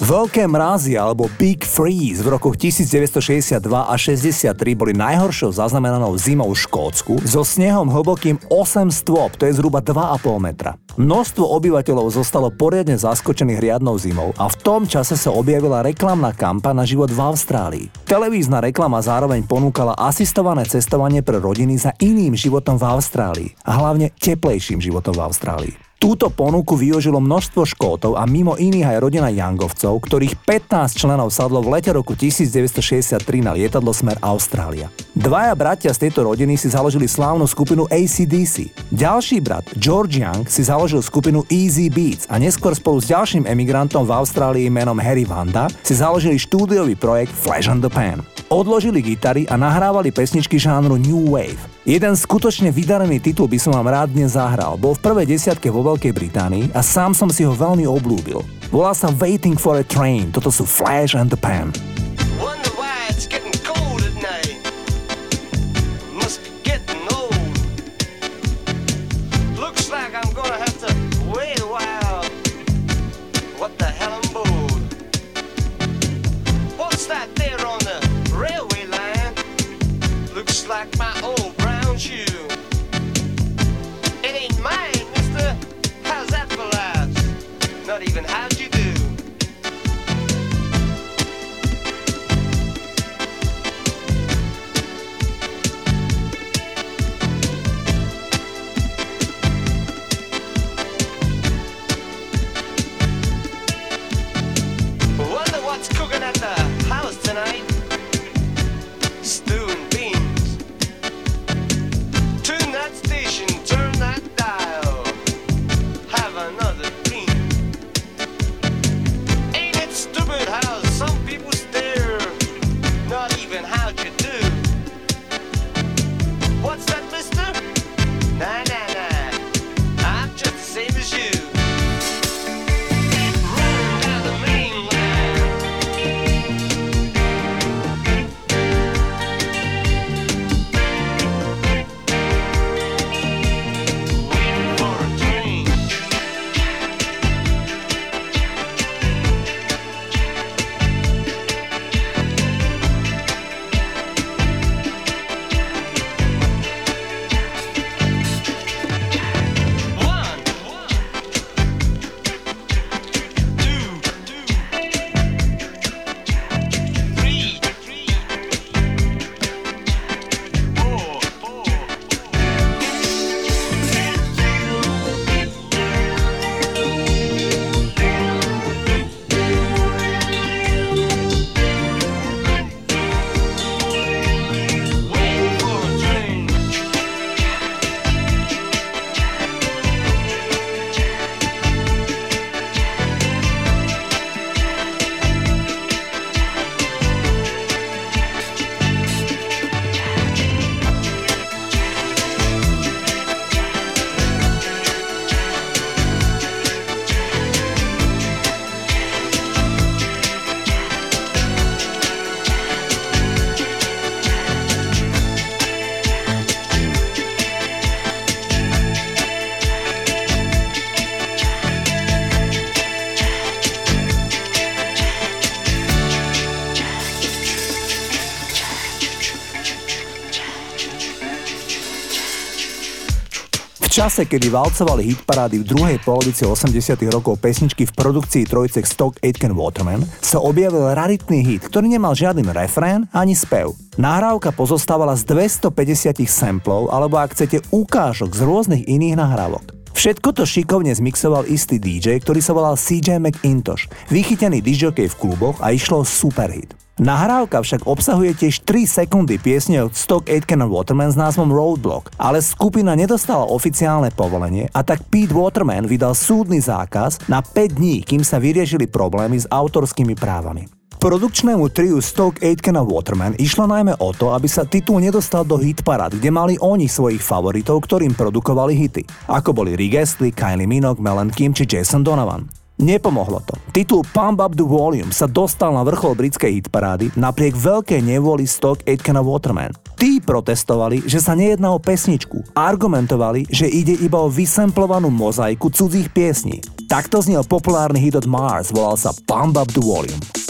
Veľké mrázy alebo Big Freeze v rokoch 1962 a 63 boli najhoršou zaznamenanou zimou v Škótsku so snehom hlbokým 8 stôp, to je zhruba 2,5 metra. Množstvo obyvateľov zostalo poriadne zaskočených riadnou zimou a v tom čase sa objavila reklamná kampa na život v Austrálii. Televízna reklama zároveň ponúkala asistované cestovanie pre rodiny za iným životom v Austrálii a hlavne teplejším životom v Austrálii. Túto ponuku využilo množstvo Škótov a mimo iných aj rodina Youngovcov, ktorých 15 členov sadlo v lete roku 1963 na lietadlo smer Austrália. Dvaja bratia z tejto rodiny si založili slávnu skupinu ACDC. Ďalší brat, George Young, si založil skupinu Easy Beats a neskôr spolu s ďalším emigrantom v Austrálii menom Harry Vanda si založili štúdiový projekt Flash on the Pan. Odložili gitary a nahrávali pesničky žánru New Wave. Jeden skutočne vydarený titul by som vám rád dnes zahral. Bol v prvej desiatke vo Veľkej Británii a sám som si ho veľmi oblúbil. Volá sa Waiting for a Train. Toto sú Flash and the Pan. Čase, kedy valcovali hitparády v druhej polovici 80 rokov pesničky v produkcii trojcek Stock Aitken Waterman, sa objavil raritný hit, ktorý nemal žiaden refrén ani spev. Nahrávka pozostávala z 250 samplov, alebo ak chcete ukážok z rôznych iných nahrávok. Všetko to šikovne zmixoval istý DJ, ktorý sa volal CJ McIntosh, vychytený DJ v kluboch a išlo superhit. Nahrávka však obsahuje tiež 3 sekundy piesne od Stock Aitken Waterman s názvom Roadblock, ale skupina nedostala oficiálne povolenie a tak Pete Waterman vydal súdny zákaz na 5 dní, kým sa vyriešili problémy s autorskými právami. Produkčnému triu Stoke Aitken a Waterman išlo najmä o to, aby sa titul nedostal do hitparad, kde mali oni svojich favoritov, ktorým produkovali hity, ako boli Rick Astley, Kylie Minogue, Melan Kim či Jason Donovan. Nepomohlo to. Titul Pump Up the Volume sa dostal na vrchol britskej hitparády napriek veľkej nevoli Stock Aitken Waterman. Tí protestovali, že sa nejedná o pesničku. Argumentovali, že ide iba o vysemplovanú mozaiku cudzích piesní. Takto znel populárny hit od Mars, volal sa Pump Up the Volume.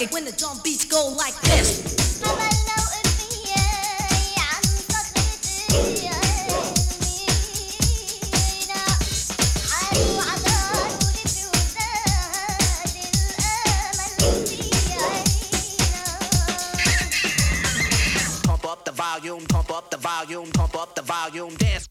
like it when the drum beats go like this. Pump up the volume, pump up the volume, pump up the volume, dance.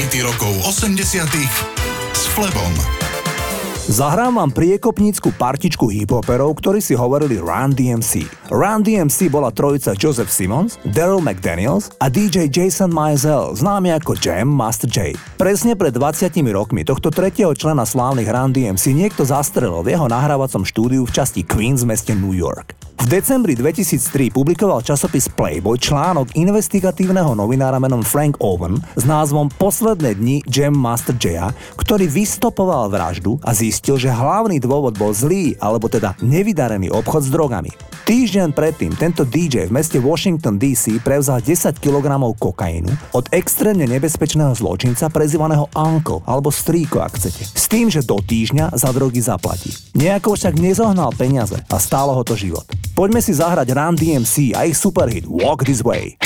Rokov 80 s Flebom. Zahrám vám priekopnícku partičku hiphoperov, ktorí si hovorili Run DMC. Run DMC bola trojica Joseph Simmons, Daryl McDaniels a DJ Jason Mizell, známy ako Jam Master J. Presne pred 20 rokmi tohto tretieho člena slávnych Run DMC niekto zastrelil v jeho nahrávacom štúdiu v časti Queens v meste New York. V decembri 2003 publikoval časopis Playboy článok investigatívneho novinára menom Frank Owen s názvom Posledné dni Jam Master Jaya, ktorý vystopoval vraždu a zistil, že hlavný dôvod bol zlý, alebo teda nevydarený obchod s drogami. Týždeň predtým tento DJ v meste Washington DC prevzal 10 kg kokainu od extrémne nebezpečného zločinca prezývaného Uncle alebo Strýko, ak chcete. S tým, že do týždňa za drogy zaplatí. Nejako však nezohnal peniaze a stálo ho to život. Poďme si zahrať Run DMC a ich superhit Walk This Way.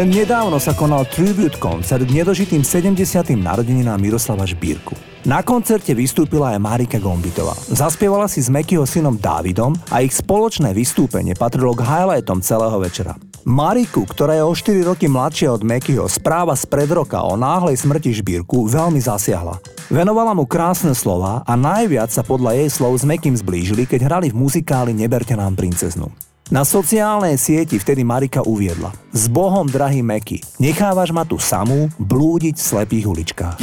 Len nedávno sa konal tribute koncert k nedožitým 70. narodeninám Miroslava Žbírku. Na koncerte vystúpila aj Marika Gombitová. Zaspievala si s Mekyho synom Dávidom a ich spoločné vystúpenie patrilo k highlightom celého večera. Mariku, ktorá je o 4 roky mladšia od Mekyho, správa z pred roka o náhlej smrti Žbírku veľmi zasiahla. Venovala mu krásne slova a najviac sa podľa jej slov s Mekým zblížili, keď hrali v muzikáli Neberte nám princeznu. Na sociálnej sieti vtedy Marika uviedla S Bohom, drahý Meky, nechávaš ma tu samú blúdiť v slepých uličkách.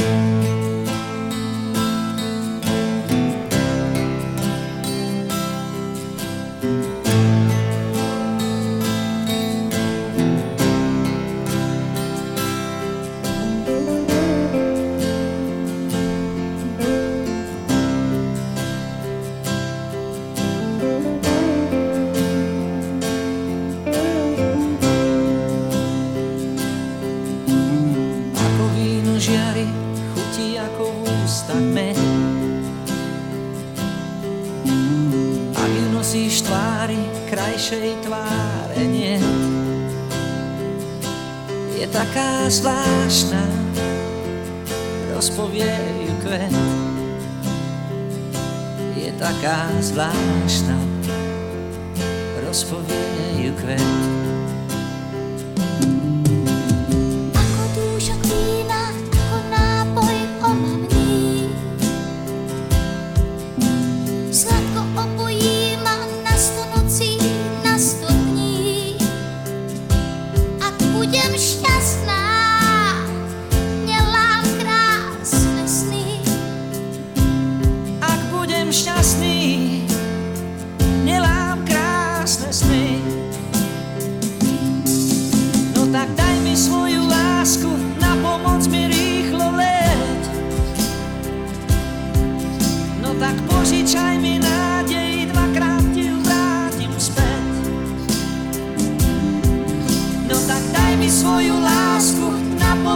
Nenosíš tvári, krajšej tváre nie. Je taká zvláštna, rozpovie ju kvet. Je taká zvláštna, rozpovie ju kvet.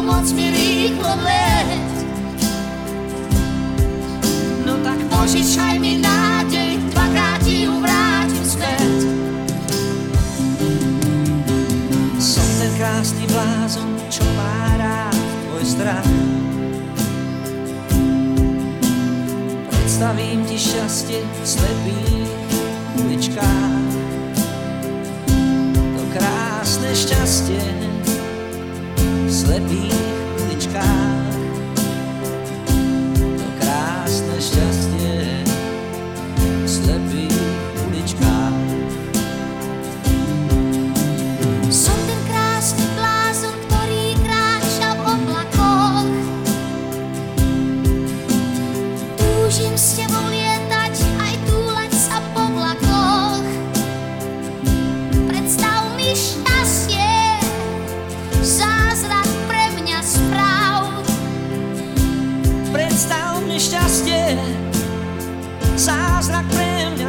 pomoc mi rýchlo vleť. No tak požičaj mi nádej, dvakrát ju vrátim späť. Som ten krásny blázon, čo má rád tvoj strach. Predstavím ti šťastie v slepých uličkách. To krásne šťastie, slepých uličkách.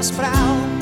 sprauw.